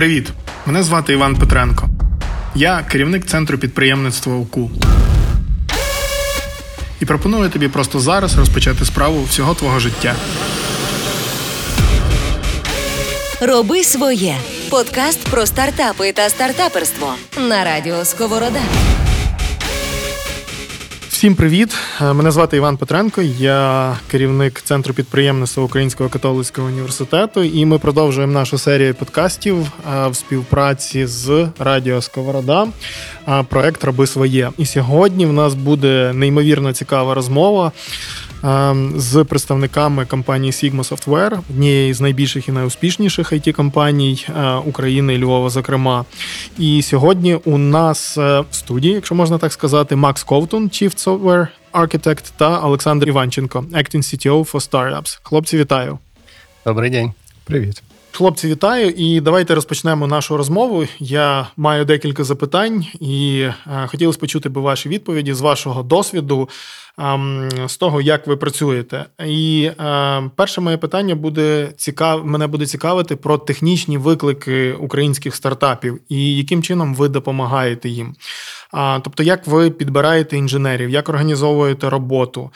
Привіт! Мене звати Іван Петренко. Я керівник центру підприємництва УКУ. І пропоную тобі просто зараз розпочати справу всього твого життя. Роби своє подкаст про стартапи та стартаперство на радіо Сковорода. Всім привіт! Е, Мене звати Іван Петренко, я керівник центру підприємництва Українського католицького університету, і ми продовжуємо нашу серію подкастів е, в співпраці з Радіо Сковорода. е, Проект Роби своє. І сьогодні в нас буде неймовірно цікава розмова. Е, З представниками компанії Sigma Software, однієї з найбільших і найуспішніших it компаній е, України і Львова, зокрема. І сьогодні у нас е, в студії, якщо можна так сказати, Макс Ковтун, Chief Software Architect, та Олександр Іванченко, Acting CTO for Startups. Хлопці, вітаю. Добрий день. Привіт. Хлопці, вітаю, і давайте розпочнемо нашу розмову. Я маю декілька запитань, і е, хотілося почути би ваші відповіді з вашого досвіду, ем, з того, як ви працюєте. І е, перше моє питання буде цікав... мене буде цікавити про технічні виклики українських стартапів і яким чином ви допомагаєте їм. Тобто, як ви підбираєте інженерів, як організовуєте роботу?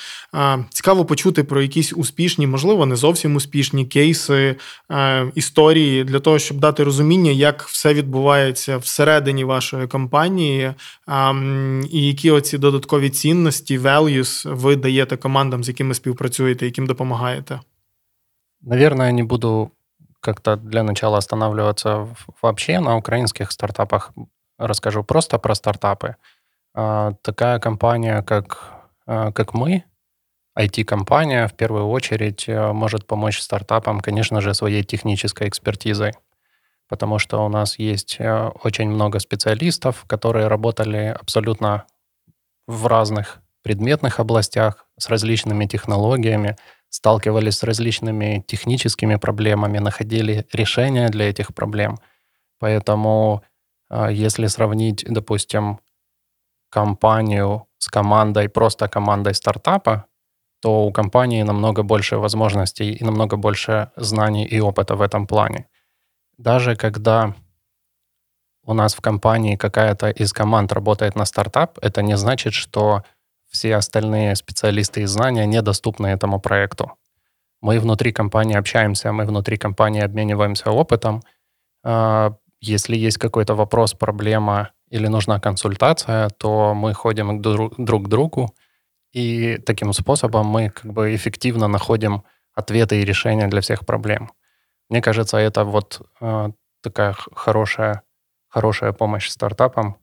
Цікаво почути про якісь успішні, можливо, не зовсім успішні кейси, е, історії для того, щоб дати розуміння, як все відбувається всередині вашої компанії, і які оці додаткові цінності, values ви даєте командам, з якими співпрацюєте, яким допомагаєте. Наверное, не буду как-то для начала останавливаться в- вообще на украинских стартапах. Расскажу просто про стартапы. А, Такая компания, как, а, как мы, IT-компания, в первую очередь э, может помочь стартапам, конечно же, своей технической экспертизой. Потому что у нас есть э, очень много специалистов, которые работали абсолютно в разных предметных областях с различными технологиями, сталкивались с различными техническими проблемами, находили решения для этих проблем. Поэтому, а, если сравнить, допустим, компанию с командой, просто командой стартапа, то у компании намного больше возможностей и намного больше знаний и опыта в этом плане. Даже когда у нас в компании какая-то из команд работает на стартап, это не значит, что все остальные специалисты и знания недоступны этому проекту. Мы внутри компании общаемся, мы внутри компании обмениваемся опытом. А, Если есть какой-то вопрос, проблема или нужна консультация, то мы ходим друг к другу, и таким способом мы как бы эффективно находим ответы и решения для всех проблем. Мне кажется, это вот а, такая хорошая, хорошая помощь стартапам,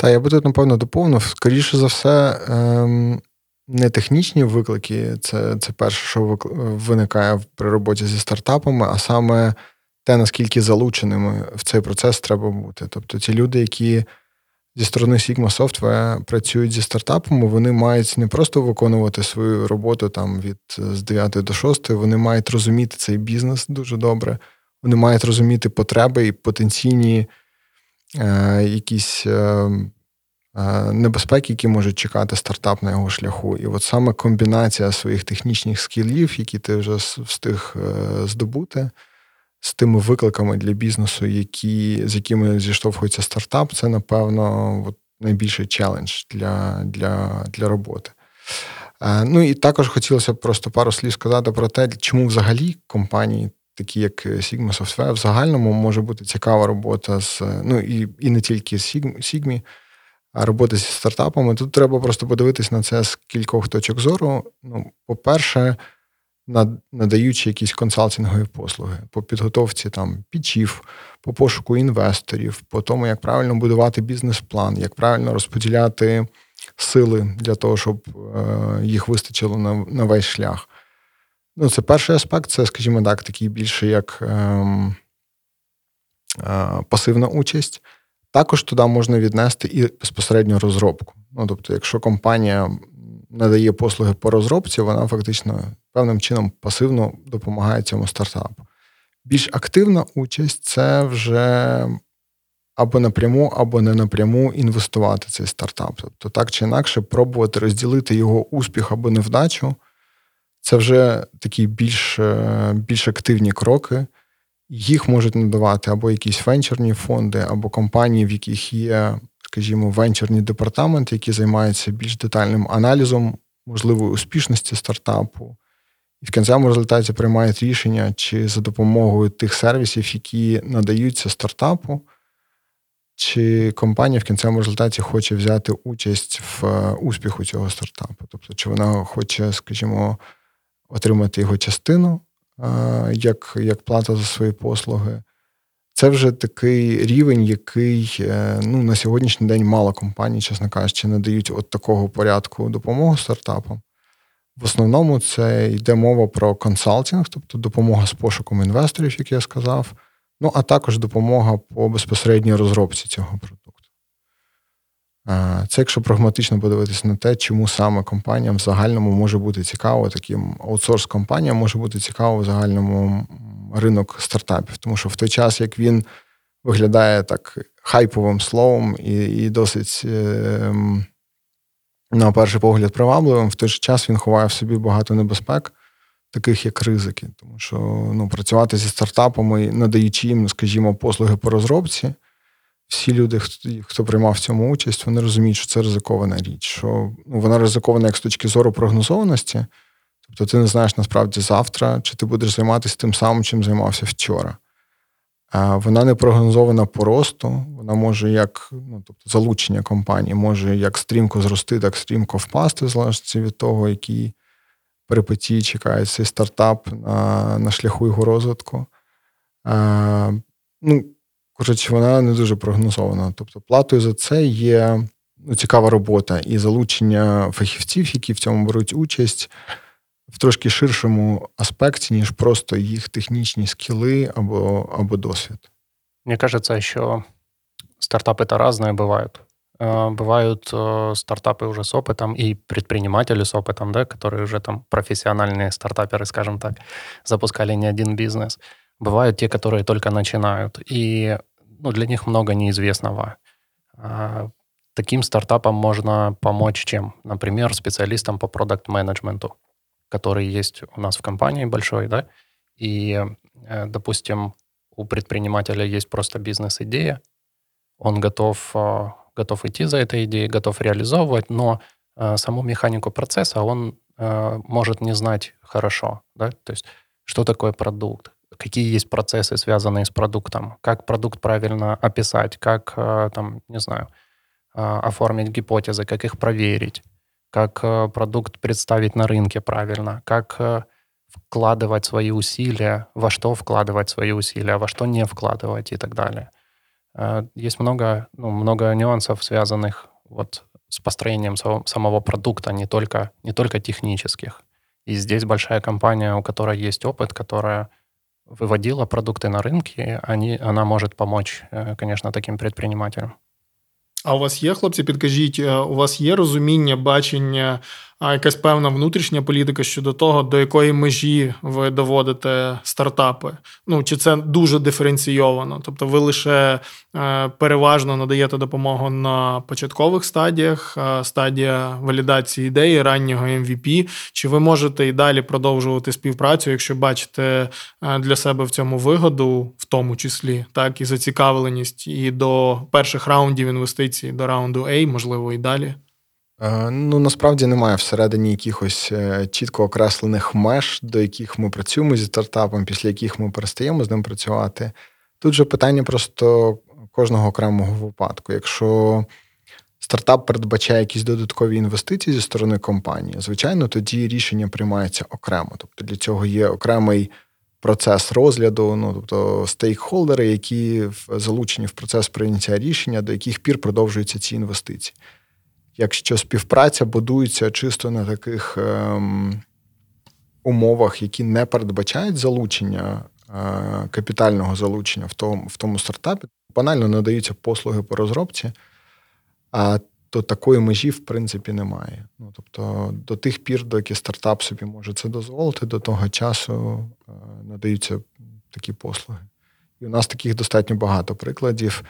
Та я би тут, напевно, доповнив. Скоріше за все, ем, не технічні виклики, це, це перше, що виникає при роботі зі стартапами, а саме те, наскільки залученими в цей процес треба бути. Тобто ті люди, які зі сторони Sigma Software працюють зі стартапами, вони мають не просто виконувати свою роботу там від з 9 до 6, вони мають розуміти цей бізнес дуже добре. Вони мають розуміти потреби і потенційні якісь е, е, небезпеки, які можуть чекати стартап на його шляху. І от саме комбінація своїх технічних скілів, які ти вже встиг е, здобути, з тими викликами для бізнесу, які, з якими зіштовхується стартап, це, напевно, от найбільший челендж для, для, для роботи. Е, Ну і також хотілося б просто пару слів сказати про те, чому взагалі компанії, такі як Sigma Software, в загальному може бути цікава робота з ну і, і не тільки з Sigma, а робота зі стартапами. Тут треба просто подивитись на це з кількох точок зору. Ну, по-перше, над- надаючи якісь консалтингові послуги по підготовці там пічів, по пошуку інвесторів, по тому, як правильно будувати бізнес-план, як правильно розподіляти сили для того, щоб е, їх вистачило на, на весь шлях. Ну, це перший аспект, це, скажімо так, такий більше як ем, е, пасивна участь. Також туди можна віднести і безпосередньо розробку. Ну, тобто, якщо компанія надає послуги по розробці, вона фактично певним чином пасивно допомагає цьому стартапу. Більш активна участь це вже або напряму, або не напряму інвестувати в цей стартап. Тобто, так чи інакше, пробувати розділити його успіх або невдачу. Це вже такі більш, е, більш активні кроки, їх можуть надавати або якісь венчурні фонди, або компанії, в яких є, скажімо, венчурні департаменти, які займаються більш детальним аналізом можливої успішності стартапу. І в кінцевому результаті приймають рішення, чи за допомогою тих сервісів, які надаються стартапу, чи компанія в кінцевому результаті хоче взяти участь в е, успіху цього стартапу. Тобто, чи вона хоче, скажімо, отримати його частину як як плата за свої послуги. Це вже такий рівень, який е, ну, на сьогоднішній день мало компаній, чесно кажучи, надають от такого порядку допомогу стартапам. В основному це йде мова про консалтинг, тобто допомога з пошуком інвесторів, як я сказав, ну а також допомога по безпосередній розробці цього продукту. Це якщо прагматично подивитися на те, чому саме компаніям в загальному може бути цікаво, таким аутсорс-компаніям може бути цікаво в загальному ринок стартапів. Тому що в той час, як він виглядає так хайповим словом і і досить, е, на перший погляд, привабливим, в той же час він ховає в собі багато небезпек, таких як ризики. Тому що ну, працювати зі стартапами, надаючи їм, скажімо, послуги по розробці всі люди, хто приймав в цьому участь, вони розуміють, що це ризикована річ. Що ну, вона ризикована як з точки зору прогнозованості. Тобто ти не знаєш насправді завтра, чи ти будеш займатися тим самим, чим займався вчора. Вона не прогнозована по росту, вона може як ну, тобто залучення компанії, може як стрімко зрости, так стрімко впасти, в залежності від того, які перипетії чекає цей стартап на на шляху його розвитку. А, ну, Коротше, вона не дуже прогнозована. Тобто, платою за це є ну, цікава робота і залучення фахівців, які в цьому беруть участь в трошки ширшому аспекті, ніж просто їх технічні скіли або, або досвід. Мне кажется, еще стартапы-то разные бывают. Бывают стартапы уже с опытом и предприниматели с опытом, да, которые уже там профессиональные стартаперы, скажем так, запускали не один бизнес. Бывают те, которые только начинают. И Ну, для них много неизвестного. А, таким стартапам можно помочь чем? Например, специалистам по продукт-менеджменту, который есть у нас в компании большой, да, и, э, допустим, у предпринимателя есть просто бизнес-идея, он готов, э, готов идти за этой идеей, готов реализовывать, но э, саму механику процесса он может не знать хорошо, да, то есть что такое продукт, какие есть процессы, связанные с продуктом, как продукт правильно описать, как, э, там, не знаю, э, оформить гипотезы, как их проверить, как э, продукт представить на рынке правильно, как вкладывать свои усилия, во что вкладывать свои усилия, во что не вкладывать и так далее. Есть много, ну, много нюансов, связанных вот с построением самого продукта, не только, не только технических. И здесь большая компания, у которой есть опыт, которая выводила продукты на рынки, они, она может помочь, э, конечно, таким предпринимателям. А у вас є, хлопці, підкажіть, у вас є розуміння, бачення а якась певна внутрішня політика щодо того, до якої межі ви доводите стартапи. Ну чи це дуже диференційовано? Тобто, ви лише е, переважно надаєте допомогу на початкових стадіях, е, стадія валідації ідеї, раннього MVP, чи ви можете і далі продовжувати співпрацю, якщо бачите е, для себе в цьому вигоду, в тому числі, так і зацікавленість, і до перших раундів інвестицій, до раунду A, можливо, і далі. Е, ну, насправді немає всередині якихось е, чітко окреслених меж, до яких ми працюємо зі стартапом, після яких ми перестаємо з ним працювати. Тут же питання просто кожного окремого випадку. Якщо стартап передбачає якісь додаткові інвестиції зі сторони компанії, звичайно, тоді рішення приймається окремо. Тобто для цього є окремий процес розгляду, ну тобто стейкхолдери, які залучені в процес прийняття рішення, до яких пір продовжуються ці інвестиції якщо співпраця будується чисто на таких ем, умовах, які не передбачають залучення, е, капітального залучення в тому, в тому стартапі, банально надаються послуги по розробці, а то такої межі, в принципі, немає. Ну, Тобто, до тих пір, доки стартап собі може це дозволити, до того часу е, надаються такі послуги. І у нас таких достатньо багато прикладів.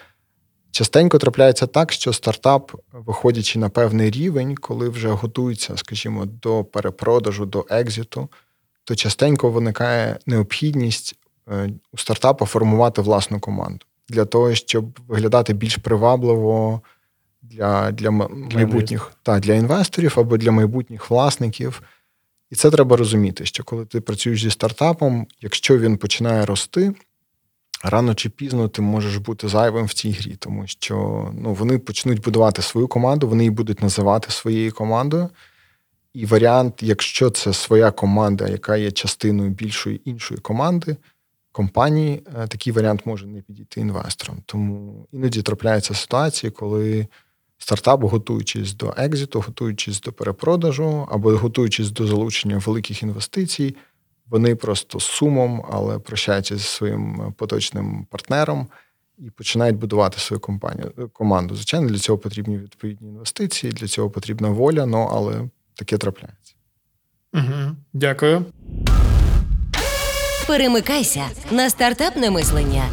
Частенько трапляється так, що стартап, виходячи на певний рівень, коли вже готується, скажімо, до перепродажу, до екзиту, то частенько виникає необхідність е, у стартапа формувати власну команду для того, щоб виглядати більш привабливо для для майбутніх та, для інвесторів або для майбутніх власників. І це треба розуміти, що коли ти працюєш зі стартапом, якщо він починає рости, рано чи пізно ти можеш бути зайвим в цій грі, тому що ну, вони почнуть будувати свою команду, вони її будуть називати своєю командою. І варіант, якщо це своя команда, яка є частиною більшої іншої команди, компанії, е, такий варіант може не підійти інвесторам. Тому іноді трапляються ситуації, коли стартап, готуючись до екзиту, готуючись до перепродажу або готуючись до залучення великих інвестицій, вони просто сумом, але прощаються зі своїм поточним партнером і починають будувати свою компанію е, команду. Звичайно, для цього потрібні відповідні інвестиції, для цього потрібна воля, ну але таке трапляється. Угу, Дякую. Перемикайся на стартапне мислення.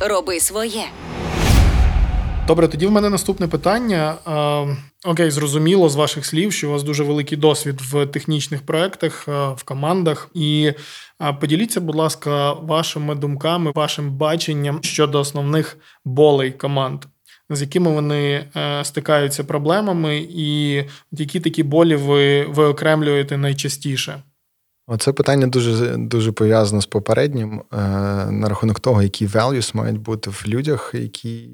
Роби своє. Добре, тоді в мене наступне питання. Окей, зрозуміло з ваших слів, що у вас дуже великий досвід в технічних проектах, в командах. І поділіться, будь ласка, вашими думками, вашим баченням щодо основних болей команд, з якими вони е, стикаються проблемами, і які такі болі ви виокремлюєте найчастіше. Оце питання дуже дуже пов'язано з попереднім е, на рахунок того, які values мають бути в людях, які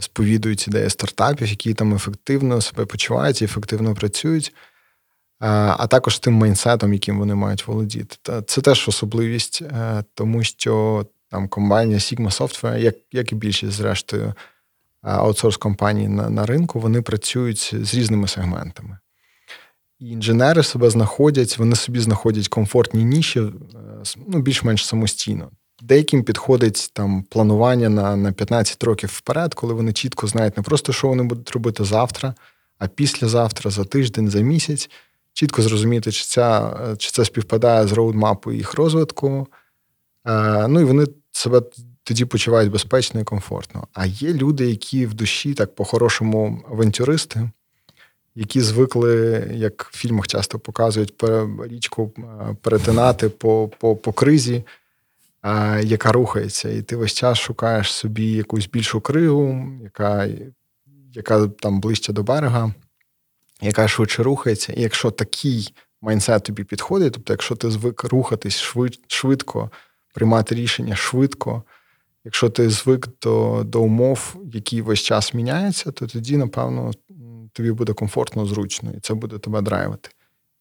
сповідують ідеї стартапів, які там ефективно себе почувають і ефективно працюють, е, а також тим майнсетом, яким вони мають володіти. Це теж особливість, е, тому що там компанія Sigma Software, як як і більшість, зрештою, аутсорс компаній на, на ринку, вони працюють з різними сегментами. І інженери себе знаходять, вони собі знаходять комфортні ніші, е, ну, більш-менш самостійно. Деяким підходить там планування на на 15 років вперед, коли вони чітко знають не просто, що вони будуть робити завтра, а післязавтра, за тиждень, за місяць, чітко зрозуміти, чи ця, чи це співпадає з роудмапою їх розвитку. Е, ну і вони себе тоді почувають безпечно і комфортно. А є люди, які в душі так по-хорошому авантюристи які звикли, як в фільмах часто показують, річку е, перетинати по по, по кризі, е, яка рухається. І ти весь час шукаєш собі якусь більшу кригу, яка яка там ближче до берега, яка швидше рухається. І якщо такий майнсет тобі підходить, тобто, якщо ти звик рухатись швид, швидко, приймати рішення швидко. Якщо ти звик до до умов, які весь час міняються, то тоді, напевно, тобі буде комфортно, зручно, і це буде тебе драйвити.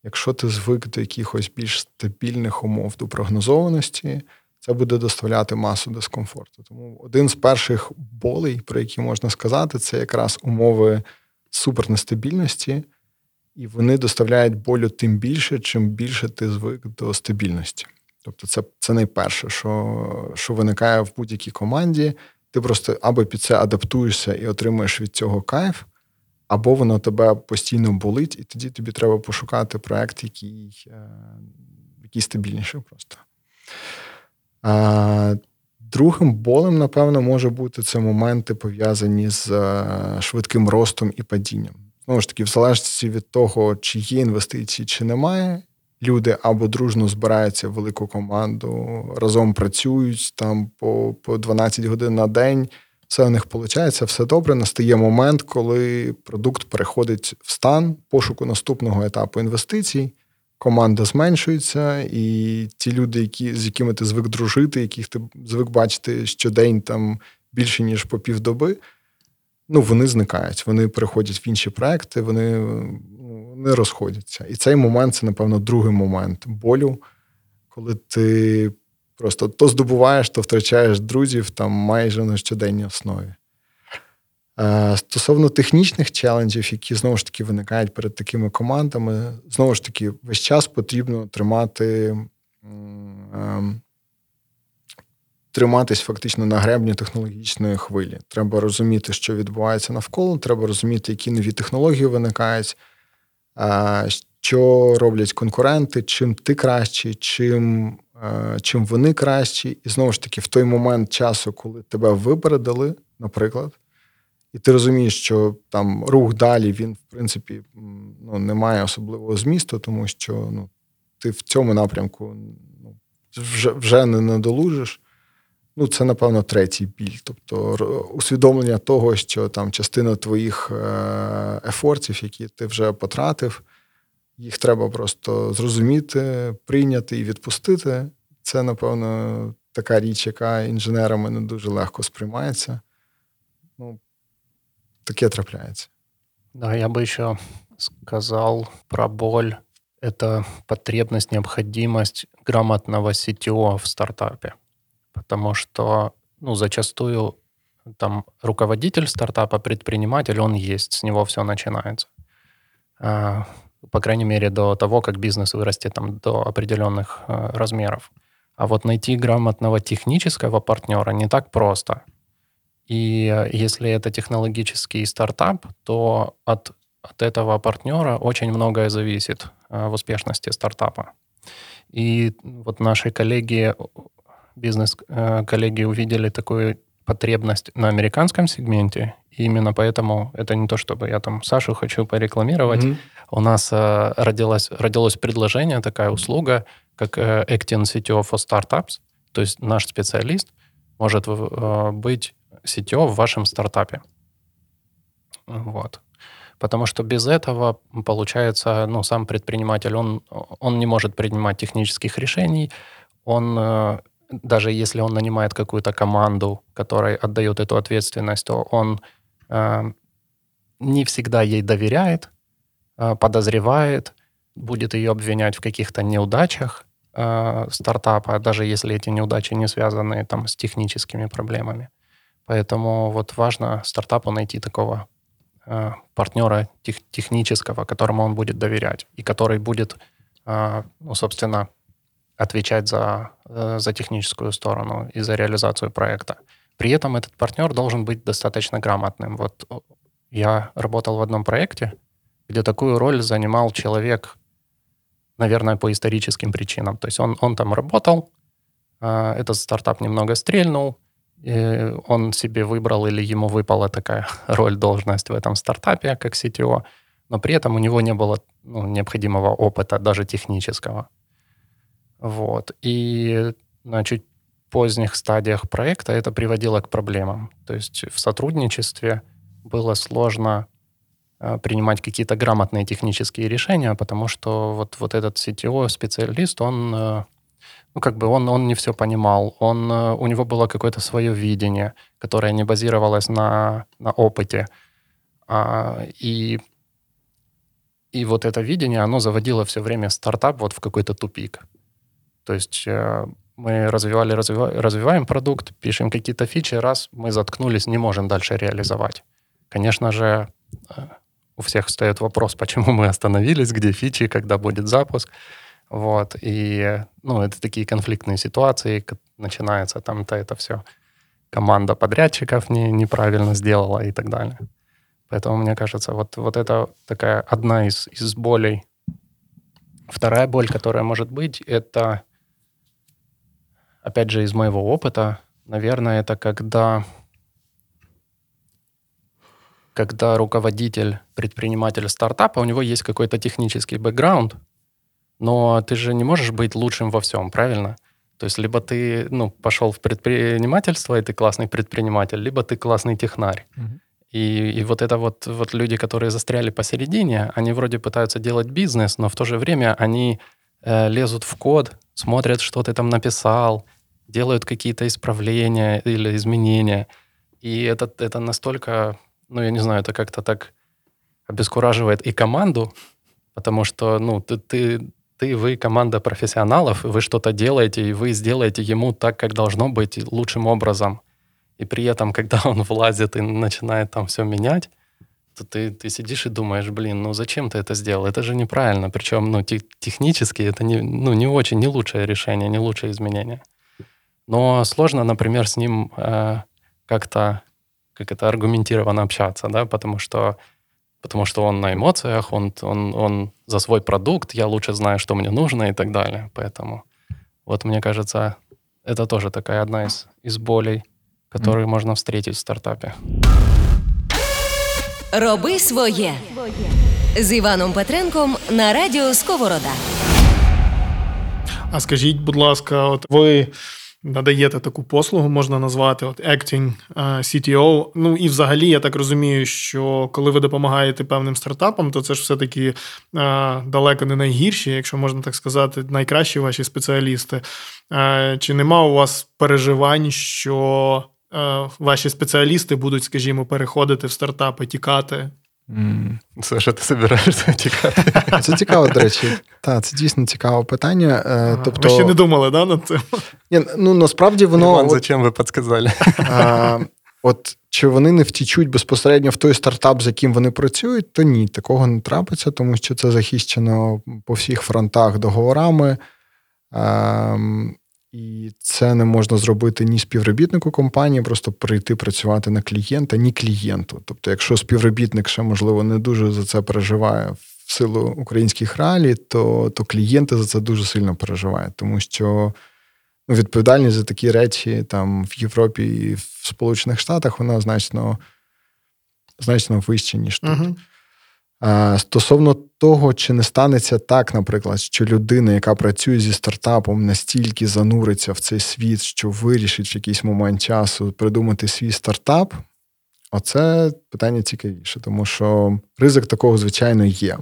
Якщо ти звик до якихось більш стабільних умов до прогнозованості, це буде доставляти масу дискомфорту. Тому один з перших болей, про які можна сказати, це якраз умови супернестабільності, і вони доставляють болю тим більше, чим більше ти звик до стабільності. Тобто, це це найперше, що що виникає в будь-якій команді. Ти просто або під це адаптуєшся і отримуєш від цього кайф, або воно тебе постійно болить, і тоді тобі треба пошукати проект, який е, який стабільніший просто. Другим болем, напевно, може бути це моменти пов'язані з е, швидким ростом і падінням. Знову ж таки, в залежності від того, чи є інвестиції, чи немає, люди або дружно збираються в велику команду, разом працюють там по, по 12 годин на день все у них виходить, все добре. Настає момент, коли продукт переходить в стан пошуку наступного етапу інвестицій. Команда зменшується, і ті люди, які, з якими ти звик дружити, яких ти звик бачити щодень там більше ніж по півдоби, ну вони зникають. Вони переходять в інші проекти, вони, вони розходяться. І цей момент це, напевно, другий момент болю, коли ти Просто то здобуваєш, то втрачаєш друзів там майже на щоденній основі. Е, стосовно технічних челенджів, які знову ж таки виникають перед такими командами, знову ж таки, весь час потрібно тримати. Ем, триматись фактично на гребні технологічної хвилі. Треба розуміти, що відбувається навколо, треба розуміти, які нові технології виникають, е, що роблять конкуренти, чим ти кращий, чим чим вони кращі, і знову ж таки, в той момент часу, коли тебе випередили, наприклад, і ти розумієш, що там рух далі він, в принципі, ну, не має особливого змісту, тому що ну, ти в цьому напрямку ну, вже вже не надолужиш. Ну, це, напевно, третій біль. Тобто усвідомлення того, що там частина твоїх е, ефортів, які ти вже потратив, їх треба просто зрозуміти, прийняти і відпустити. Це, напевно, така річ, яка інженерами не дуже легко сприймається. Ну, Таке трапляється. Да, я бы еще сказал про боль. Это потребность, необходимость грамотного CTO в стартапе. Потому что, ну, зачастую там руководитель стартапа, предприниматель, он есть, с него все начинается. По крайней мере, до того, как бизнес вырастет там до определенных а, размеров. А вот найти грамотного технического партнера не так просто. И э, если это технологический стартап, то от, от этого партнера очень многое зависит э, в успешности стартапа. И вот наши коллеги, бизнес-коллеги э, увидели такую потребность на американском сегменте, и именно поэтому это не то, чтобы я там Сашу хочу порекламировать. Mm-hmm. У нас э, родилось, родилось предложение, такая услуга, как э, Acting CTO for Startups. То есть наш специалист может э, быть CTO в вашем стартапе. Вот. Потому что без этого, получается, ну, сам предприниматель, он, он не может принимать технических решений, он, э, даже если он нанимает какую-то команду, которой отдает эту ответственность, то он э, не всегда ей доверяет, подозревает, будет ее обвинять в каких-то неудачах э, стартапа, даже если эти неудачи не связаны там, с техническими проблемами. Поэтому вот важно стартапу найти такого э, партнера тех, технического, которому он будет доверять, и который будет, э, ну, собственно, отвечать за, э, за техническую сторону и за реализацию проекта. При этом этот партнер должен быть достаточно грамотным. Вот я работал в одном проекте, где такую роль занимал человек, наверное, по историческим причинам. То есть он, он там работал, э, этот стартап немного стрельнул, и он себе выбрал или ему выпала такая роль, должность в этом стартапе, как CTO, но при этом у него не было ну, необходимого опыта, даже технического. Вот. И на чуть поздних стадиях проекта это приводило к проблемам. То есть в сотрудничестве было сложно принимать какие-то грамотные технические решения, потому что вот, вот этот CTO-специалист, он э, ну, как бы он, он не все понимал, он, э, у него было какое-то свое видение, которое не базировалось на, на опыте. А, и, и вот это видение, оно заводило все время стартап вот в какой-то тупик. То есть э, мы развивали, развиваем, развиваем продукт, пишем какие-то фичи, раз мы заткнулись, не можем дальше реализовать. Конечно же, у всех встает вопрос, почему мы остановились, где фичи, когда будет запуск. Вот, и, ну, это такие конфликтные ситуации, начинается там-то это все. Команда подрядчиков не, неправильно сделала и так далее. Поэтому, мне кажется, вот, вот это такая одна из, из болей. Вторая боль, которая может быть, это, опять же, из моего опыта, наверное, это когда когда руководитель, предприниматель стартапа, у него есть какой-то технический бэкграунд, но ты же не можешь быть лучшим во всем, правильно? То есть либо ты ну, пошел в предпринимательство, и ты классный предприниматель, либо ты классный технарь. Угу. И, и вот это вот, вот люди, которые застряли посередине, они вроде пытаются делать бизнес, но в то же время они э, лезут в код, смотрят, что ты там написал, делают какие-то исправления или изменения. И это, это настолько, ну, я не знаю, это как-то так обескураживает и команду, потому что, ну, ты, ты ты, вы команда профессионалов, вы что-то делаете, и вы сделаете ему так, как должно быть, лучшим образом. И при этом, когда он влазит и начинает там все менять, то ты, ты сидишь и думаешь, блин, ну зачем ты это сделал? Это же неправильно. Причем, ну, те, технически это не, ну, не очень, не лучшее решение, не лучшее изменение. Но сложно, например, с ним э, как-то, как это, аргументированно общаться, да, потому что потому что он на эмоциях, он, он, он за свой продукт, я лучше знаю, что мне нужно и так далее. Поэтому вот мне кажется, это тоже такая одна из, из болей, которую mm. можно встретить в стартапе. Роби своє з Іваном Петренком на радіо Сковорода. А скажіть, будь ласка, от ви Надаєте таку послугу, можна назвати от Acting е, CTO. Ну і взагалі, я так розумію, що коли ви допомагаєте певним стартапам, то це ж все-таки е, далеко не найгірші, якщо можна так сказати, найкращі ваші спеціалісти. Е, чи нема у вас переживань, що ваші спеціалісти будуть, скажімо, переходити в стартапи, тікати? Mm. Саша, ти збираєшся тікати? Це цікаво, до речі. Так, це дійсно цікаве питання. Ага. Тобто... Ви ще не думали, да, над цим? Ні, ну насправді воно. Іван, от... зачем ви підказали? А, От чи вони не втічуть безпосередньо в той стартап, з яким вони працюють, то ні, такого не трапиться, тому що це захищено по всіх фронтах договорами. А, ем, і це не можна зробити ні співробітнику компанії, просто прийти працювати на клієнта, ні клієнту. Тобто, якщо співробітник ще, можливо, не дуже за це переживає в силу українських реалій, то то клієнти за це дуже сильно переживають, тому що ну, відповідальність за такі речі там в Європі і в Сполучених Штатах вона значно значно вища, ніж тут. Uh-huh. Стосовно того, чи не станеться так, наприклад, що людина, яка працює зі стартапом, настільки зануриться в цей світ, що вирішить в якийсь момент часу придумати свій стартап, оце питання цікавіше, тому що ризик такого, звичайно, є.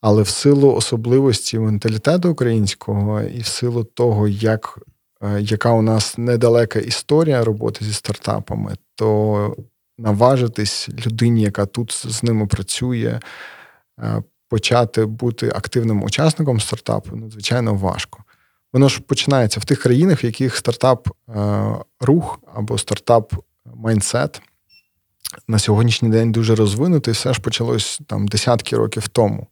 Але в силу особливості менталітету українського і в силу того, як, е, яка у нас недалека історія роботи зі стартапами, то наважитись людині, яка тут з ними працює, е, почати бути активним учасником стартапу, надзвичайно важко. Воно ж починається в тих країнах, в яких стартап-рух е, або стартап-майнсет на сьогоднішній день дуже розвинутий, все ж почалось там десятки років тому.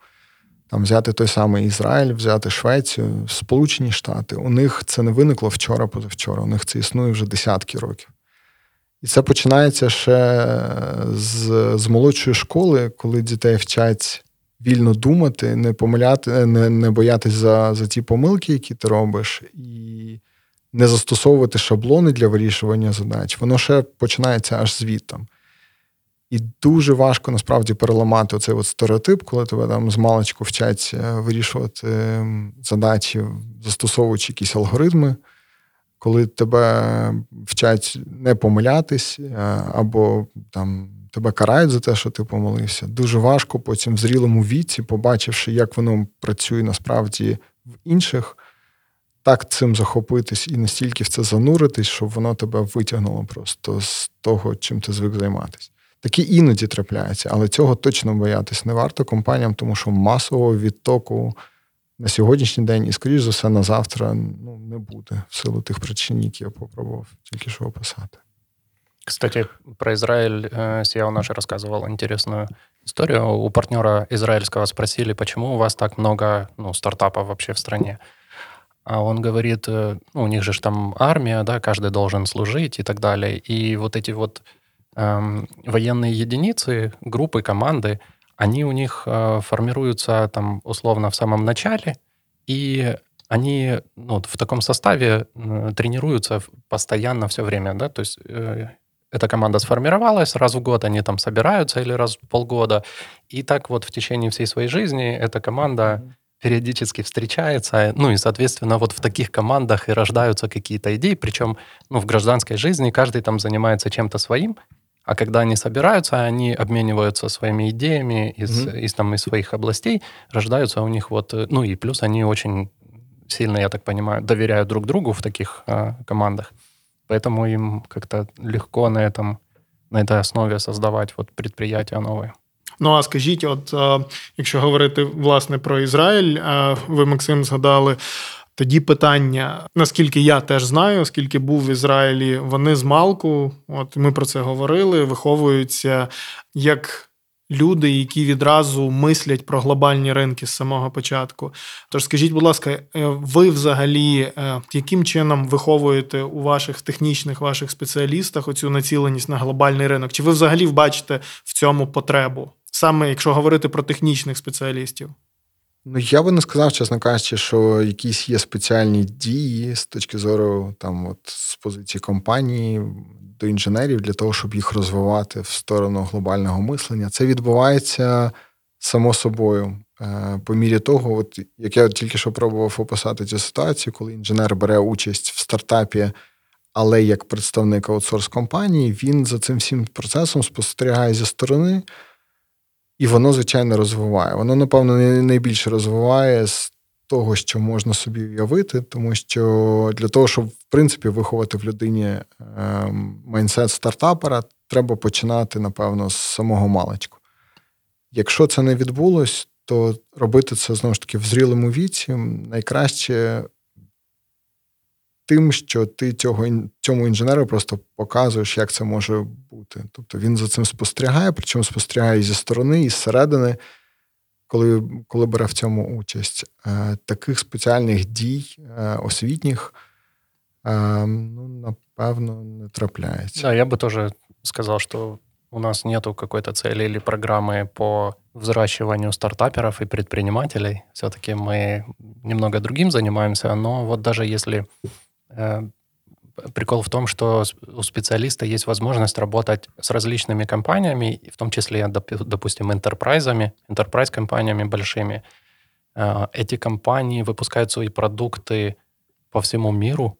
Там взяти той самий Ізраїль, взяти Швецію, Сполучені Штати. У них це не виникло вчора, позавчора. У них це існує вже десятки років. І це починається ще з з молодшої школи, коли дітей вчать вільно думати, не помиляти, не не боятись за за ті помилки, які ти робиш, і не застосовувати шаблони для вирішування задач. Воно ще починається аж звідтам. І дуже важко насправді переламати оцей от стереотип, коли тебе там з маличку вчать е, вирішувати задачі, застосовуючи якісь алгоритми коли тебе вчать не помилятись, е, або там тебе карають за те, що ти помилився, дуже важко потім в зрілому віці, побачивши, як воно працює насправді в інших, так цим захопитись і настільки в це зануритись, щоб воно тебе витягнуло просто з того, чим ти звик займатися. Такі іноді трапляються, але цього точно боятись не варто компаніям, тому що масового відтоку на сьогоднішній день і, скоріш за все, на завтра ну, не буде в силу тих причин, які я попробував тільки що описати. Кстати, про Израиль SEO наш рассказывал интересную историю. У партнера израильского спросили, почему у вас так много ну, стартапов вообще в стране. А он говорит, ну, у них же там армия, да, каждый должен служить и так далее. И вот эти вот эм, военные единицы, группы, команды, они у них э, формируются там условно в самом начале, и они ну, в таком составе тренируются постоянно все время, да, то есть э, эта команда сформировалась, раз в год они там собираются или раз в полгода, и так вот в течение всей своей жизни эта команда периодически встречается, ну и, соответственно, вот в таких командах и рождаются какие-то идеи, причем, ну, в гражданской жизни каждый там занимается чем-то своим, а когда они собираются, они обмениваются своими идеями из, mm-hmm. из, там, из своих областей, рождаются у них вот... Ну и плюс они очень сильно, я так понимаю, доверяют друг другу в таких э, командах. Поэтому им как-то легко на этом на этой основі создавати от предприятия нові. Ну а скажіть, от якщо говорити власне про Ізраїль, ви Максим згадали Тоді питання, наскільки я теж знаю, оскільки був в Ізраїлі, вони з малку, от ми про це говорили, виховуються як люди, які відразу мислять про глобальні ринки з самого початку. Тож скажіть, будь ласка, е, ви взагалі е, яким чином виховуєте у ваших технічних ваших спеціалістах оцю націленість на глобальний ринок? Чи ви взагалі бачите в цьому потребу? Саме якщо говорити про технічних спеціалістів? Ну, я би не сказав, чесно кажучи, що якісь є спеціальні дії з точки зору там, от з позиції компанії до інженерів для того, щоб їх розвивати в сторону глобального мислення. Це відбувається само собою. е, по мірі того, от як я тільки що пробував описати цю ситуацію, коли інженер бере участь в стартапі, але як представник аутсорс компанії, він за цим всім процесом спостерігає зі сторони, і воно, звичайно, розвиває. Воно, напевно, найбільше розвиває з того, що можна собі уявити, тому що для того, щоб в принципі виховати в людині ем, майнсет стартапера, треба починати, напевно, з самого маличку. Якщо це не відбулось, то робити це знову ж таки в зрілому віці найкраще тим, що ти цього цьому інженеру просто показуєш, як це може бути. Тобто він за цим спостерігає, причому спостерігає і зі сторони, і зсередини, коли коли бере в цьому участь. Е, таких спеціальних дій е, освітніх, е, ну, напевно, не трапляється. Да, я би теж сказав, що у нас нету какой-то цели или программы по взращиванию стартаперов и предпринимателей. Все-таки мы немного другим занимаемся, но вот даже если э, прикол в том, что у специалиста есть возможность работать с различными компаниями, в том числе, допустим, enterprise, enterprise компаниями большими. Э, эти компании выпускают свои продукты по всему миру.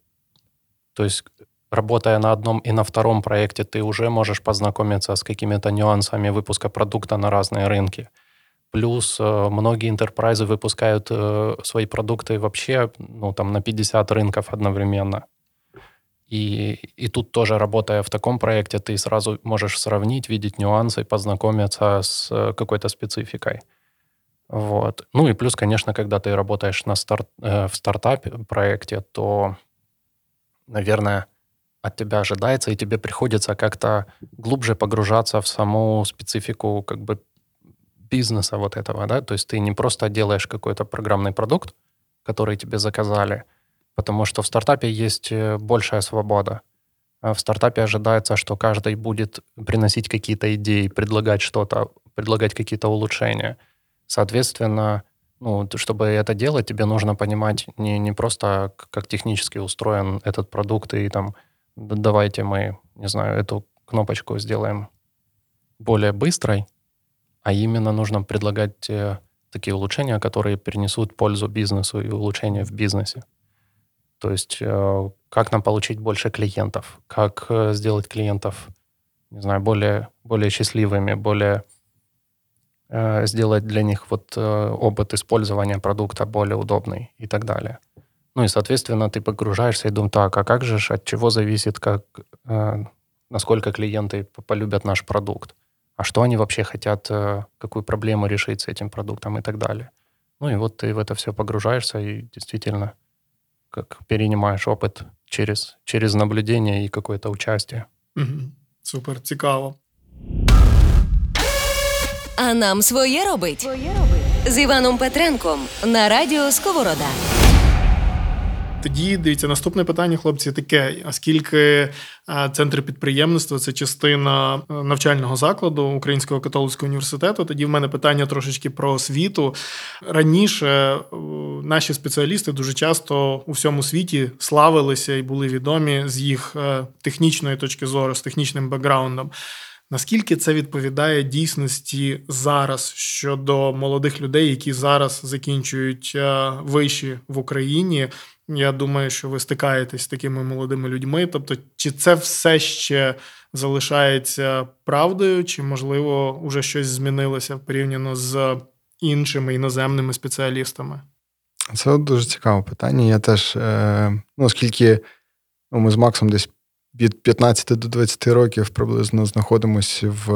То есть работая на одном и на втором проекте, ты уже можешь познакомиться с какими-то нюансами выпуска продукта на разные рынки. Плюс э, многие интерпрайзы выпускают э, свои продукты вообще ну, там, на 50 рынков одновременно. И, и тут тоже, работая в таком проекте, ты сразу можешь сравнить, видеть нюансы, познакомиться с э, какой-то спецификой. Вот. Ну и плюс, конечно, когда ты работаешь на старт, э, в стартапе проекте, то, наверное, от тебя ожидается, и тебе приходится как-то глубже погружаться в саму специфику как бы бизнеса вот этого, да, то есть ты не просто делаешь какой-то программный продукт, который тебе заказали, потому что в стартапе есть э, большая свобода. А в стартапе ожидается, что каждый будет приносить какие-то идеи, предлагать что-то, предлагать какие-то улучшения. Соответственно, ну, чтобы это делать, тебе нужно понимать не, не просто, как технически устроен этот продукт и там давайте мы, не знаю, эту кнопочку сделаем более быстрой, а именно нужно предлагать э, такие улучшения, которые принесут пользу бизнесу и улучшения в бизнесе. То есть э, как нам получить больше клиентов, как э, сделать клиентов, не знаю, более, более счастливыми, более сделать для них вот опыт использования продукта более удобный и так далее. Ну и, соответственно, ты погружаешься и думаешь, так, а как же, от чего зависит, как, насколько клиенты полюбят наш продукт? А что они вообще хотят, э, какую проблему решить с этим продуктом и так далее. Ну и вот ты в это все погружаешься и действительно как перенимаешь опыт через, через наблюдение и какое-то участие. Угу. Супер, цікаво. А нам своє робить. Своє робить. З Іваном Петренком на радіо Сковорода. Тоді дивіться, наступне питання, хлопці, таке: оскільки е, центр підприємництва це частина е, навчального закладу Українського католицького університету, тоді в мене питання трошечки про освіту. Раніше е, наші спеціалісти дуже часто у всьому світі славилися і були відомі з їх технічної точки зору, з технічним бекграундом. Наскільки це відповідає дійсності зараз щодо молодих людей, які зараз закінчують виші в Україні? Я думаю, що ви стикаєтесь з такими молодими людьми. Тобто, чи це все ще залишається правдою, чи, можливо, вже щось змінилося порівняно з іншими іноземними спеціалістами? Це дуже цікаве питання. Я теж, е, ну, оскільки ну, ми з Максом десь від 15 до 20 років приблизно знаходимося в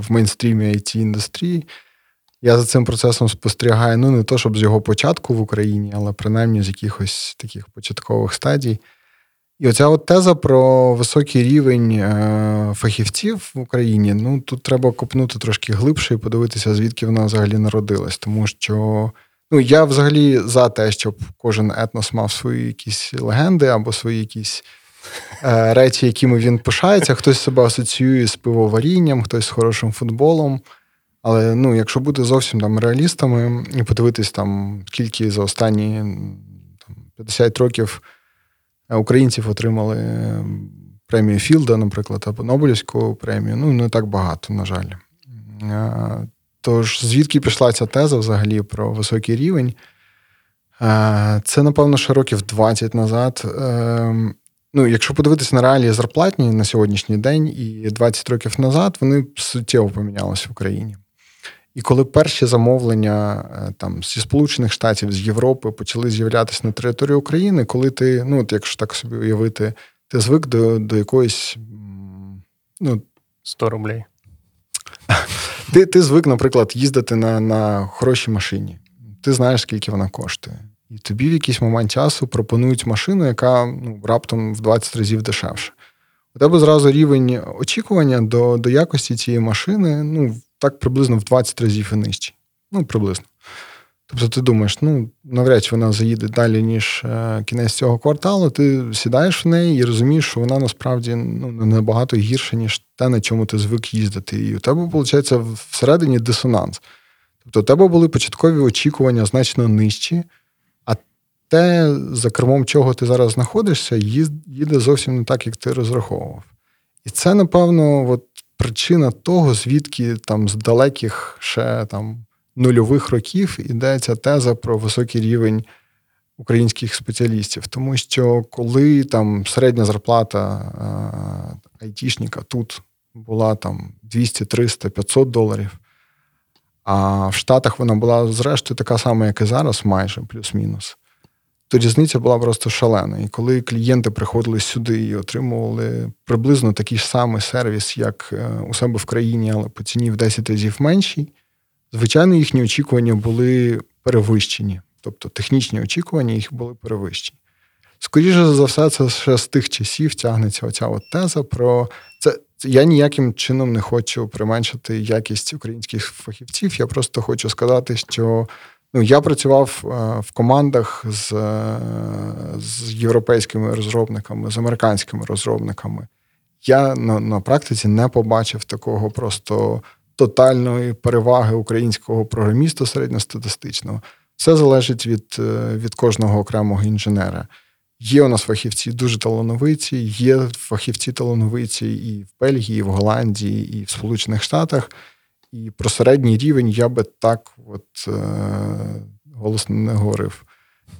в мейнстрімі it індустрії. Я за цим процесом спостерігаю, ну не то, щоб з його початку в Україні, але принаймні з якихось таких початкових стадій. І оця от теза про високий рівень е, фахівців в Україні, ну тут треба копнути трошки глибше і подивитися, звідки вона взагалі народилась. Тому що ну, я взагалі за те, щоб кожен етнос мав свої якісь легенди або свої якісь е, речі, якими він пишається. Хтось себе асоціює з пивоварінням, хтось з хорошим футболом. Але ну, якщо бути зовсім там реалістами і подивитись, там, скільки за останні там, 50 років е, українців отримали е, премію Філда, наприклад, або Нобелівську премію, ну не так багато, на жаль. Е, Тож, звідки пішла ця теза взагалі про високий рівень? Це, напевно, ще років 20 назад. Ну, Якщо подивитися на реалії зарплатні на сьогоднішній день і 20 років назад, вони суттєво помінялися в Україні. І коли перші замовлення е, там зі Сполучених Штатів, з Європи почали з'являтися на території України, коли ти, ну, от якщо так собі уявити, ти звик до до якоїсь. ну, 100 рублей. Ти ти звик, наприклад, їздити на на хорошій машині. Ти знаєш, скільки вона коштує. І тобі в якийсь момент часу пропонують машину, яка ну, раптом в 20 разів дешевше. У тебе зразу рівень очікування до до якості цієї машини, ну, так приблизно в 20 разів і нижчий. Ну, приблизно. Тобто ти думаєш, ну, навряд чи вона заїде далі, ніж е, кінець цього кварталу, ти сідаєш в неї і розумієш, що вона насправді ну, набагато гірша, ніж те, на чому ти звик їздити. І у тебе, виходить, всередині дисонанс. Тобто, у тебе були початкові очікування значно нижчі, а те, за кермом чого ти зараз знаходишся, їде зовсім не так, як ти розраховував. І це, напевно, от причина того, звідки там з далеких ще там нульових років іде ця теза про високий рівень українських спеціалістів. Тому що коли там середня зарплата айтішника тут була там 200, 300, 500 доларів, а в Штатах вона була, зрештою, така сама, як і зараз, майже плюс-мінус. То різниця була просто шалена. І коли клієнти приходили сюди і отримували приблизно такий ж самий сервіс, як е, у себе в країні, але по ціні в 10 разів менший, звичайно, їхні очікування були перевищені. Тобто технічні очікування їх були перевищені. Скоріше за все, це ще з тих часів тягнеться оця от теза про це. Я ніяким чином не хочу применшити якість українських фахівців. Я просто хочу сказати, що ну, я працював е, в командах з, е, з європейськими розробниками, з американськими розробниками. Я на, на практиці не побачив такого просто тотальної переваги українського програміста середньостатистичного. Все залежить від, е, від кожного окремого інженера. Є у нас фахівці дуже талановиті, є фахівці талановиті і в Бельгії, і в Голландії, і в Сполучених Штатах. І про середній рівень я би так от е, голосно не говорив.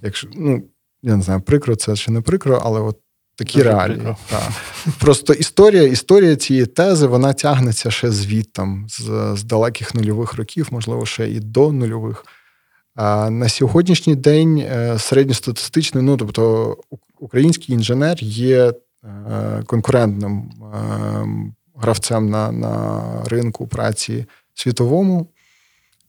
Якщо, ну, я не знаю, прикро це чи не прикро, але от такі Дуже реалії. Так. Просто історія історія цієї тези вона тягнеться ще звідтам, з, з далеких нульових років, можливо, ще і до нульових. А на сьогоднішній день е, середньостатистичний, ну тобто український інженер є е, конкурентним е, гравцем на, на ринку праці світовому.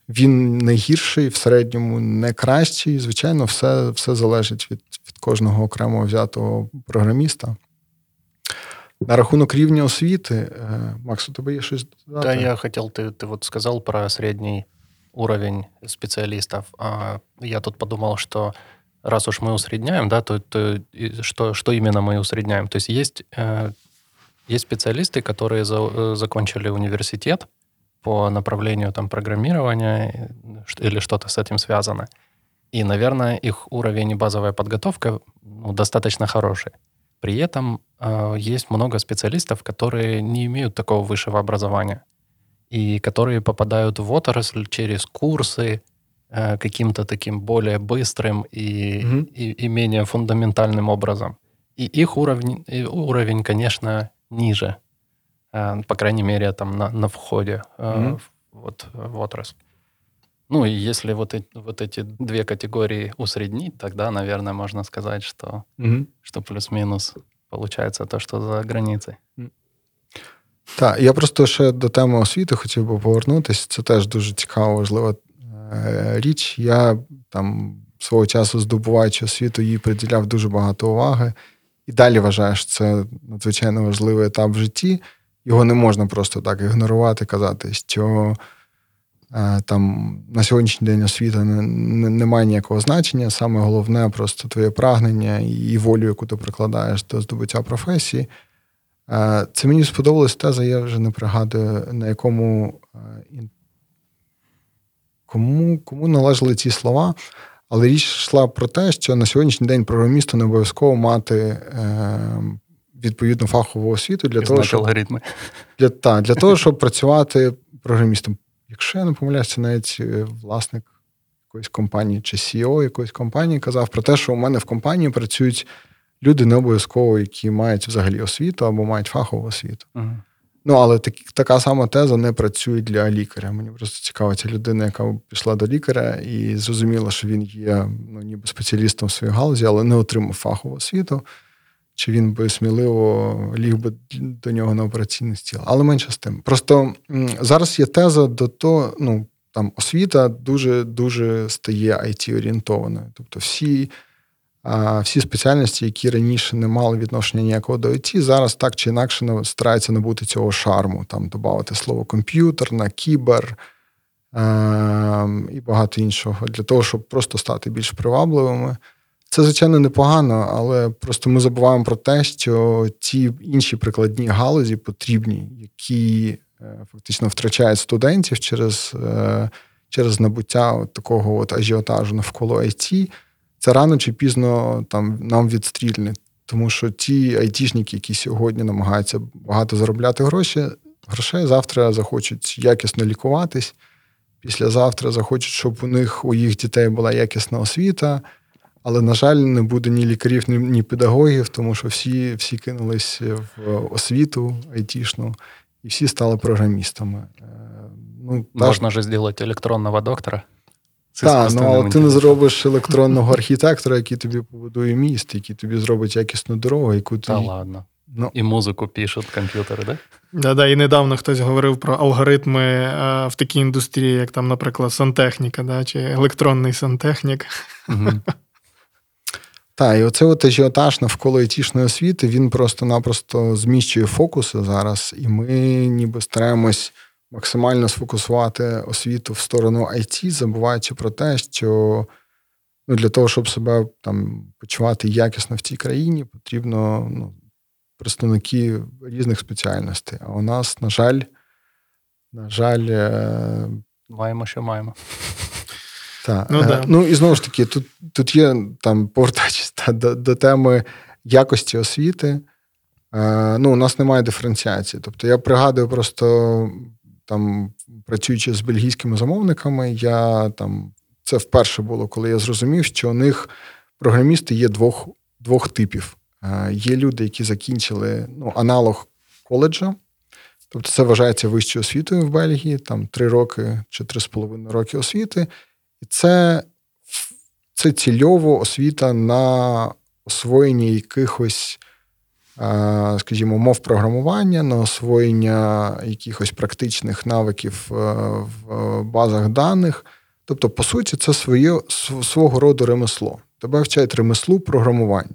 Він не гірший, в середньому не кращий. Звичайно, все все залежить від від кожного окремо взятого програміста. На рахунок рівня освіти, Макс, у тебе є щось додати? Да, я хотів, ти, ти вот сказав про середній уровень специалистов. А я тут подумал, что раз уж мы усредняем, да, то, то что, что именно мы усредняем? То есть есть, э, есть специалисты, которые за, э, закончили университет по направлению там, программирования или что-то с этим связано. И, наверное, их уровень и базовая подготовка ну, достаточно хороший. При этом э, есть много специалистов, которые не имеют такого высшего образования и которые попадают в отрасль через курсы э, каким-то таким более быстрым и, угу. и, и менее фундаментальным образом. И их уровень, уровень конечно, ниже, э, по крайней мере, там на, на входе э, угу. в, вот, в отрасль. Ну и если вот, эти, вот эти две категории усреднить, тогда, наверное, можно сказать, что, угу. что плюс-минус получается то, что за границей. Так, я просто ще до теми освіти хотів би повернутися. Це теж дуже цікава, важлива е, річ. Я там свого часу, здобуваючи освіту, їй приділяв дуже багато уваги. І далі вважаю, що це надзвичайно важливий етап в житті. Його не можна просто так ігнорувати, казати, що е, там на сьогоднішній день освіта не, не, не має ніякого значення. Саме головне просто твоє прагнення і волю, яку ти прикладаєш до здобуття професії. Це мені сподобалась теза, я вже не пригадую, на якому кому кому належали ці слова, але річ йшла про те, що на сьогоднішній день програмісту не обов'язково мати е, відповідну фахову освіту для І того, щоб алгоритми. Для, та, для того, щоб працювати програмістом. якщо я не помиляюся, навіть е, власник якоїсь компанії чи CEO якоїсь компанії казав про те, що у мене в компанії працюють люди не обов'язково, які мають взагалі освіту або мають фахову освіту. Угу. Ну, але так, така сама теза не працює для лікаря. Мені просто цікава ця людина, яка пішла до лікаря і зрозуміла, що він є ну, ніби спеціалістом в своїй галузі, але не отримав фахову освіту. Чи він би сміливо ліг би до нього на операційний стіл. Але менше з тим. Просто зараз є теза до того, ну там освіта дуже дуже стає it орієнтованою Тобто всі всі спеціальності, які раніше не мали відношення ніякого до ІТ, зараз так чи інакше стараються набути цього шарму, там додати слово комп'ютер, на кібер е- і багато іншого, для того, щоб просто стати більш привабливими. Це, звичайно, непогано, але просто ми забуваємо про те, що ті інші прикладні галузі потрібні, які е- фактично втрачають студентів через е- через набуття от такого от ажіотажу навколо IT – це рано чи пізно там нам відстрільне. Тому що ті айтішники, які сьогодні намагаються багато заробляти гроші, грошей, завтра захочуть якісно лікуватись, післязавтра захочуть, щоб у них у їх дітей була якісна освіта. Але, на жаль, не буде ні лікарів, ні, ні педагогів, тому що всі всі кинулись в освіту айтішну і всі стали програмістами. Е, ну, Можна ж зробити електронного доктора. Так, ну але ти не зробиш електронного архітектора, який тобі побудує міст, який тобі зробить якісну дорогу, яку ти. Та ладно. Ну. І музику пишуть комп'ютери, да? Да-да, і недавно хтось говорив про алгоритми а, в такій індустрії, як там, наприклад, сантехніка, да, чи електронний сантехнік. Угу. Так, і оце от ажіотаж навколо айтішної освіти, він просто-напросто зміщує фокуси зараз, і ми ніби стараємось максимально сфокусувати освіту в сторону IT, забуваючи про те, що ну, для того, щоб себе там почувати якісно в цій країні, потрібно ну, представники різних спеціальностей. А у нас, на жаль, на жаль, е, маємо, що маємо. Так. Ну, да. ну і знову ж таки, тут тут є там, повертаючись та, до, до теми якості освіти. Е, ну, У нас немає диференціації. Тобто я пригадую просто там працюючи з бельгійськими замовниками, я там це вперше було, коли я зрозумів, що у них програмісти є двох двох типів. Е, є люди, які закінчили ну, аналог коледжа, тобто це вважається вищою освітою в Бельгії, там три роки чи три з половиною роки освіти, і це, це цільово освіта на освоєнні якихось скажімо, мов програмування, на освоєння якихось практичних навиків е, в базах даних. Тобто, по суті, це своє, свого роду ремесло. Тебе вчать ремеслу програмування.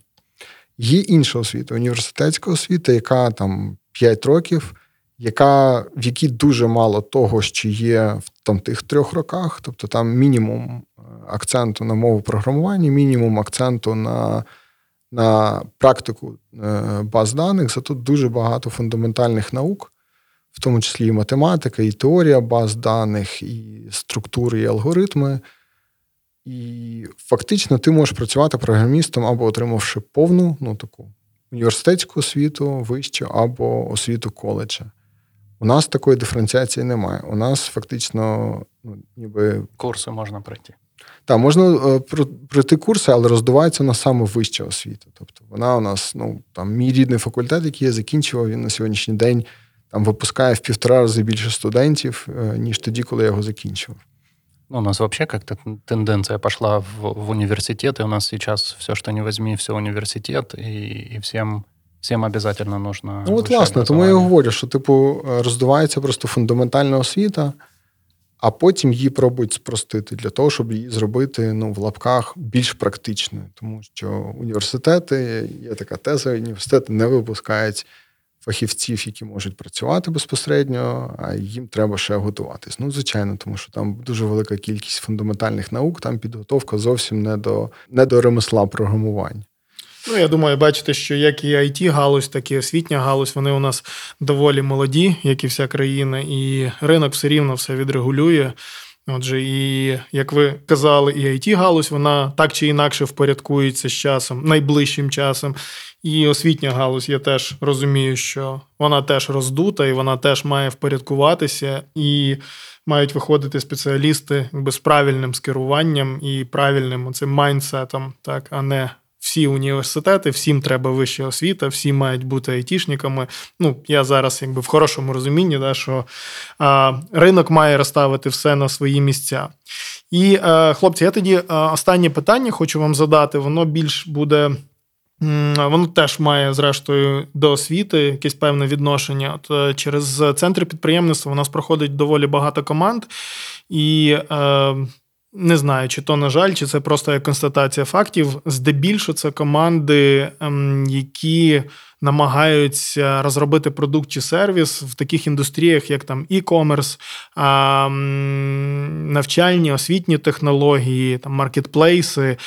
Є інша освіта, університетська освіта, яка там 5 років, яка, в якій дуже мало того, що є в там, тих трьох роках, тобто там мінімум е, акценту на мову програмування, мінімум акценту на на практику е, баз даних, зато дуже багато фундаментальних наук, в тому числі і математика, і теорія баз даних, і структури, і алгоритми. І фактично ти можеш працювати програмістом або отримавши повну ну, таку університетську освіту вищу, або освіту коледжа. У нас такої диференціації немає. У нас фактично, ну, ніби. Курси можна пройти. Так, можна е, пройти курси, але роздувається на саме вища освіта. Тобто вона у нас, ну там мій рідний факультет, який я закінчував, він на сьогоднішній день там випускає в півтора рази більше студентів, е, ніж тоді, коли я його закінчував. Ну, у нас вообще как-то тенденция пошла в, в университет, и у нас сейчас все, что не возьми, все университет, и, и всем, всем обязательно нужно. Ну, от, власне, тому я говорю, що, типу, роздувається просто фундаментальна освіта а потім її пробують спростити для того, щоб її зробити ну, в лапках більш практичною. Тому що університети, є така теза, університети не випускають фахівців, які можуть працювати безпосередньо, а їм треба ще готуватись. Ну, звичайно, тому що там дуже велика кількість фундаментальних наук, там підготовка зовсім не до, не до ремесла програмування. Ну, я думаю, бачите, що як і it галузь, так і освітня галузь, вони у нас доволі молоді, як і вся країна, і ринок все рівно все відрегулює. Отже, і як ви казали, і it галузь вона так чи інакше впорядкується з часом, найближчим часом. І освітня галузь, я теж розумію, що вона теж роздута і вона теж має впорядкуватися, і мають виходити спеціалісти якби, з правильним скеруванням і правильним цим майнсетом, так, а не всі університети, всім треба вища освіта, всі мають бути айтішниками. Ну, я зараз якби в хорошому розумінні, да, що а, ринок має розставити все на свої місця. І, а, хлопці, я тоді останнє питання хочу вам задати. Воно більш буде. Воно теж має, зрештою, до освіти якесь певне відношення. От е, Через центри підприємництва у нас проходить доволі багато команд, і е, не знаю, чи то, на жаль, чи це просто як констатація фактів. Здебільшого це команди, ем, які намагаються розробити продукт чи сервіс в таких індустріях, як там e-commerce, навчальні, освітні технології, там маркетплейси.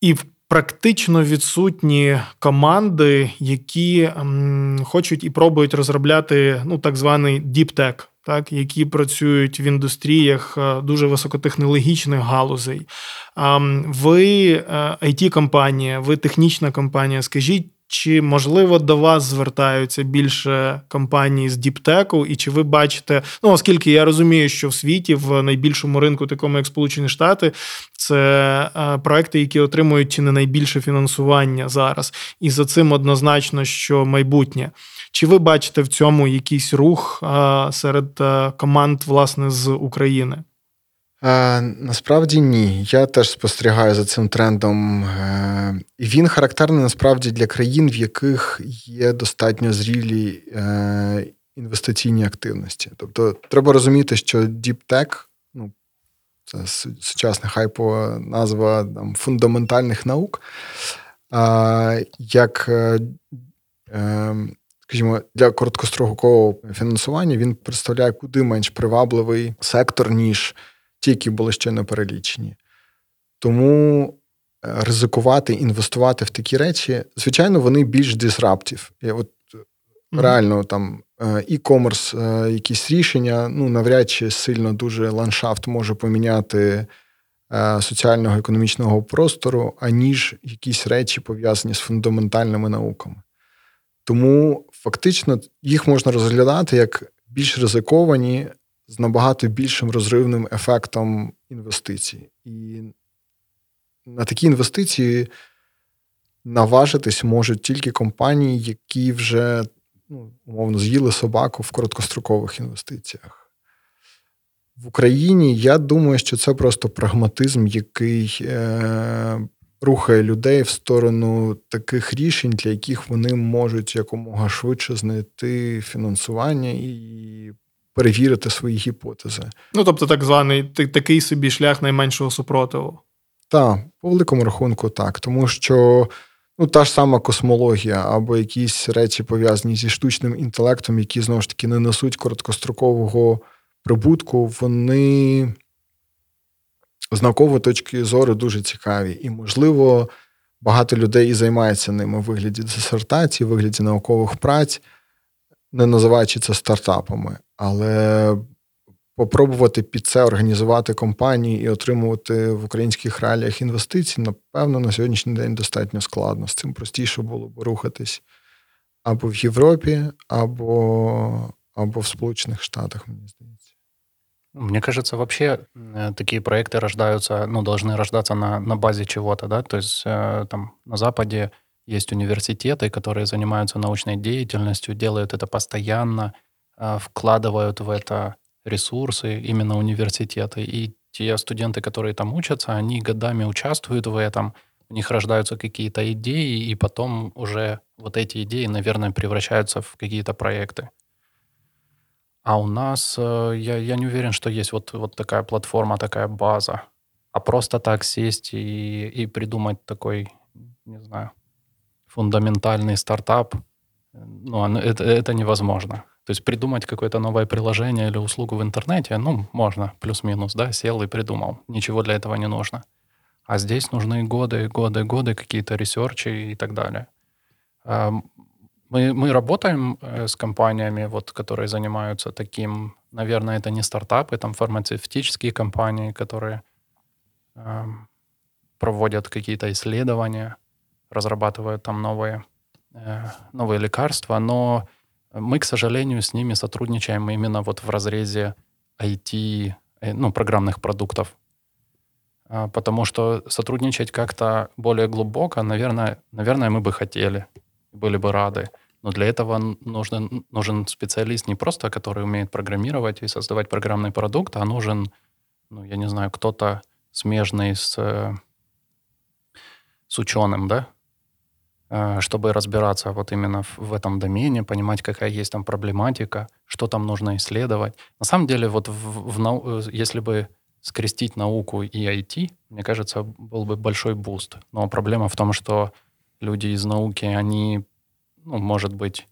І Практично відсутні команди, які м, хочуть і пробують розробляти ну, так званий tech, так, які працюють в індустріях е, дуже високотехнологічних галузей. Ви it е, компанія ви технічна компанія. Скажіть, чи можливо до вас звертаються більше компаній з діптеку, і чи ви бачите, ну оскільки я розумію, що в світі в найбільшому ринку, такому як Сполучені Штати, це е, проекти, які отримують чи не найбільше фінансування зараз, і за цим однозначно, що майбутнє. Чи ви бачите в цьому якийсь рух серед е, команд власне з України? Е, насправді ні. Я теж спостерігаю за цим трендом. Е, він характерний насправді для країн, в яких є достатньо зрілі інвестиційні активності. Тобто, треба розуміти, що Tech, ну, це сучасна хайпова назва там, фундаментальних наук, як ем, скажімо, для короткострокового фінансування він представляє куди менш привабливий сектор, ніж ті, які були ще не перелічені. Тому е, ризикувати, інвестувати в такі речі, звичайно, вони більш. І от mm-hmm. реально там е, e-commerce, е, якісь рішення, ну навряд чи сильно дуже ландшафт може поміняти. Соціального економічного простору, аніж якісь речі пов'язані з фундаментальними науками. Тому фактично їх можна розглядати як більш ризиковані з набагато більшим розривним ефектом інвестицій. І на такі інвестиції наважитись можуть тільки компанії, які вже ну, умовно з'їли собаку в короткострокових інвестиціях. В Україні я думаю, що це просто прагматизм, який е, рухає людей в сторону таких рішень, для яких вони можуть якомога швидше знайти фінансування і перевірити свої гіпотези. Ну тобто, так званий такий собі шлях найменшого супротиву. Так, по великому рахунку, так. Тому що ну, та ж сама космологія або якісь речі пов'язані зі штучним інтелектом, які знову ж таки не несуть короткострокового прибутку, вони з наукової точки зору дуже цікаві. І, можливо, багато людей і займається ними у вигляді дисертацій, у вигляді наукових праць, не називаючи це стартапами. Але попробувати під це організувати компанії і отримувати в українських реаліях інвестиції, напевно, на сьогоднішній день достатньо складно. З цим простіше було б рухатись або в Європі, або, або в Сполучених Штатах, мені здається. Мне кажется, вообще э, такие проекты рождаются, ну, должны рождаться на, на базе чего-то, да, то есть э, там на Западе есть университеты, которые занимаются научной деятельностью, делают это постоянно, э, вкладывают в это ресурсы, именно университеты. И те студенты, которые там учатся, они годами участвуют в этом, у них рождаются какие-то идеи, и потом уже вот эти идеи, наверное, превращаются в какие-то проекты. А у нас, э, я, я не уверен, что есть вот, вот такая платформа, такая база. А просто так сесть и, и придумать такой, не знаю, фундаментальный стартап, ну, это, это невозможно. То есть придумать какое-то новое приложение или услугу в интернете, ну, можно, плюс-минус, да, сел и придумал. Ничего для этого не нужно. А здесь нужны годы, годы, годы, какие-то ресерчи и так далее Мы, мы работаем э, с компаниями, вот, которые занимаются таким, наверное, это не стартапы, там фармацевтические компании, которые э, проводят какие-то исследования, разрабатывают там новые, э, новые лекарства, но мы, к сожалению, с ними сотрудничаем именно вот в разрезе IT, э, ну, программных продуктов. А, потому что сотрудничать как-то более глубоко, наверное, наверное, мы бы хотели, были бы рады. Но для этого нужен, нужен специалист не просто, который умеет программировать и создавать программный продукт, а нужен, ну, я не знаю, кто-то смежный с, с ученым, да, Э, чтобы разбираться вот именно в, в этом домене, понимать, какая есть там проблематика, что там нужно исследовать. На самом деле, вот в, в нау... Э, если бы скрестить науку и IT, мне кажется, был бы большой буст. Но проблема в том, что люди из науки, они, ну, может быть,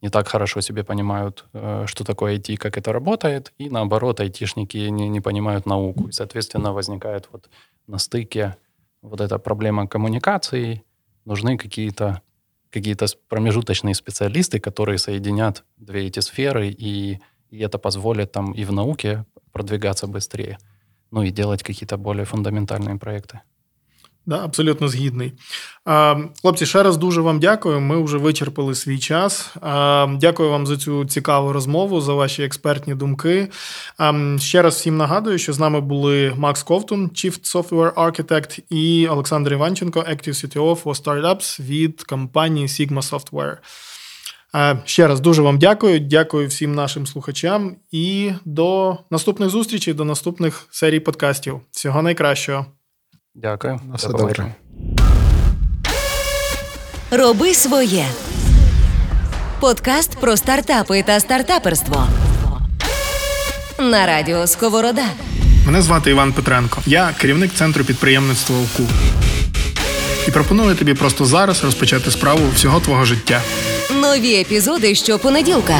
не так хорошо себе понимают, э, что такое IT, как это работает, и наоборот, айтишники не, не понимают науку. И, соответственно, возникает вот на стыке вот эта проблема коммуникации, нужны какие-то какие-то промежуточные специалисты, которые соединят две эти сферы, и, и это позволит там и в науке продвигаться быстрее, ну и делать какие-то более фундаментальные проекты. Да, абсолютно згідний. Хлопці, ще раз дуже вам дякую. Ми вже вичерпали свій час. Дякую вам за цю цікаву розмову, за ваші експертні думки. Ще раз всім нагадую, що з нами були Макс Ковтун, Chief Software Architect, і Олександр Іванченко, Active CTO for Startups від компанії Sigma Software. Ще раз дуже вам дякую. Дякую всім нашим слухачам і до наступних зустрічей, до наступних серій подкастів. Всього найкращого. Дякую. На все добре. Роби своє. Подкаст про стартапи та стартаперство. На радіо Сковорода. Мене звати Іван Петренко. Я керівник центру підприємництва УКУ. І пропоную тобі просто зараз розпочати справу всього твого життя. Нові епізоди щопонеділка.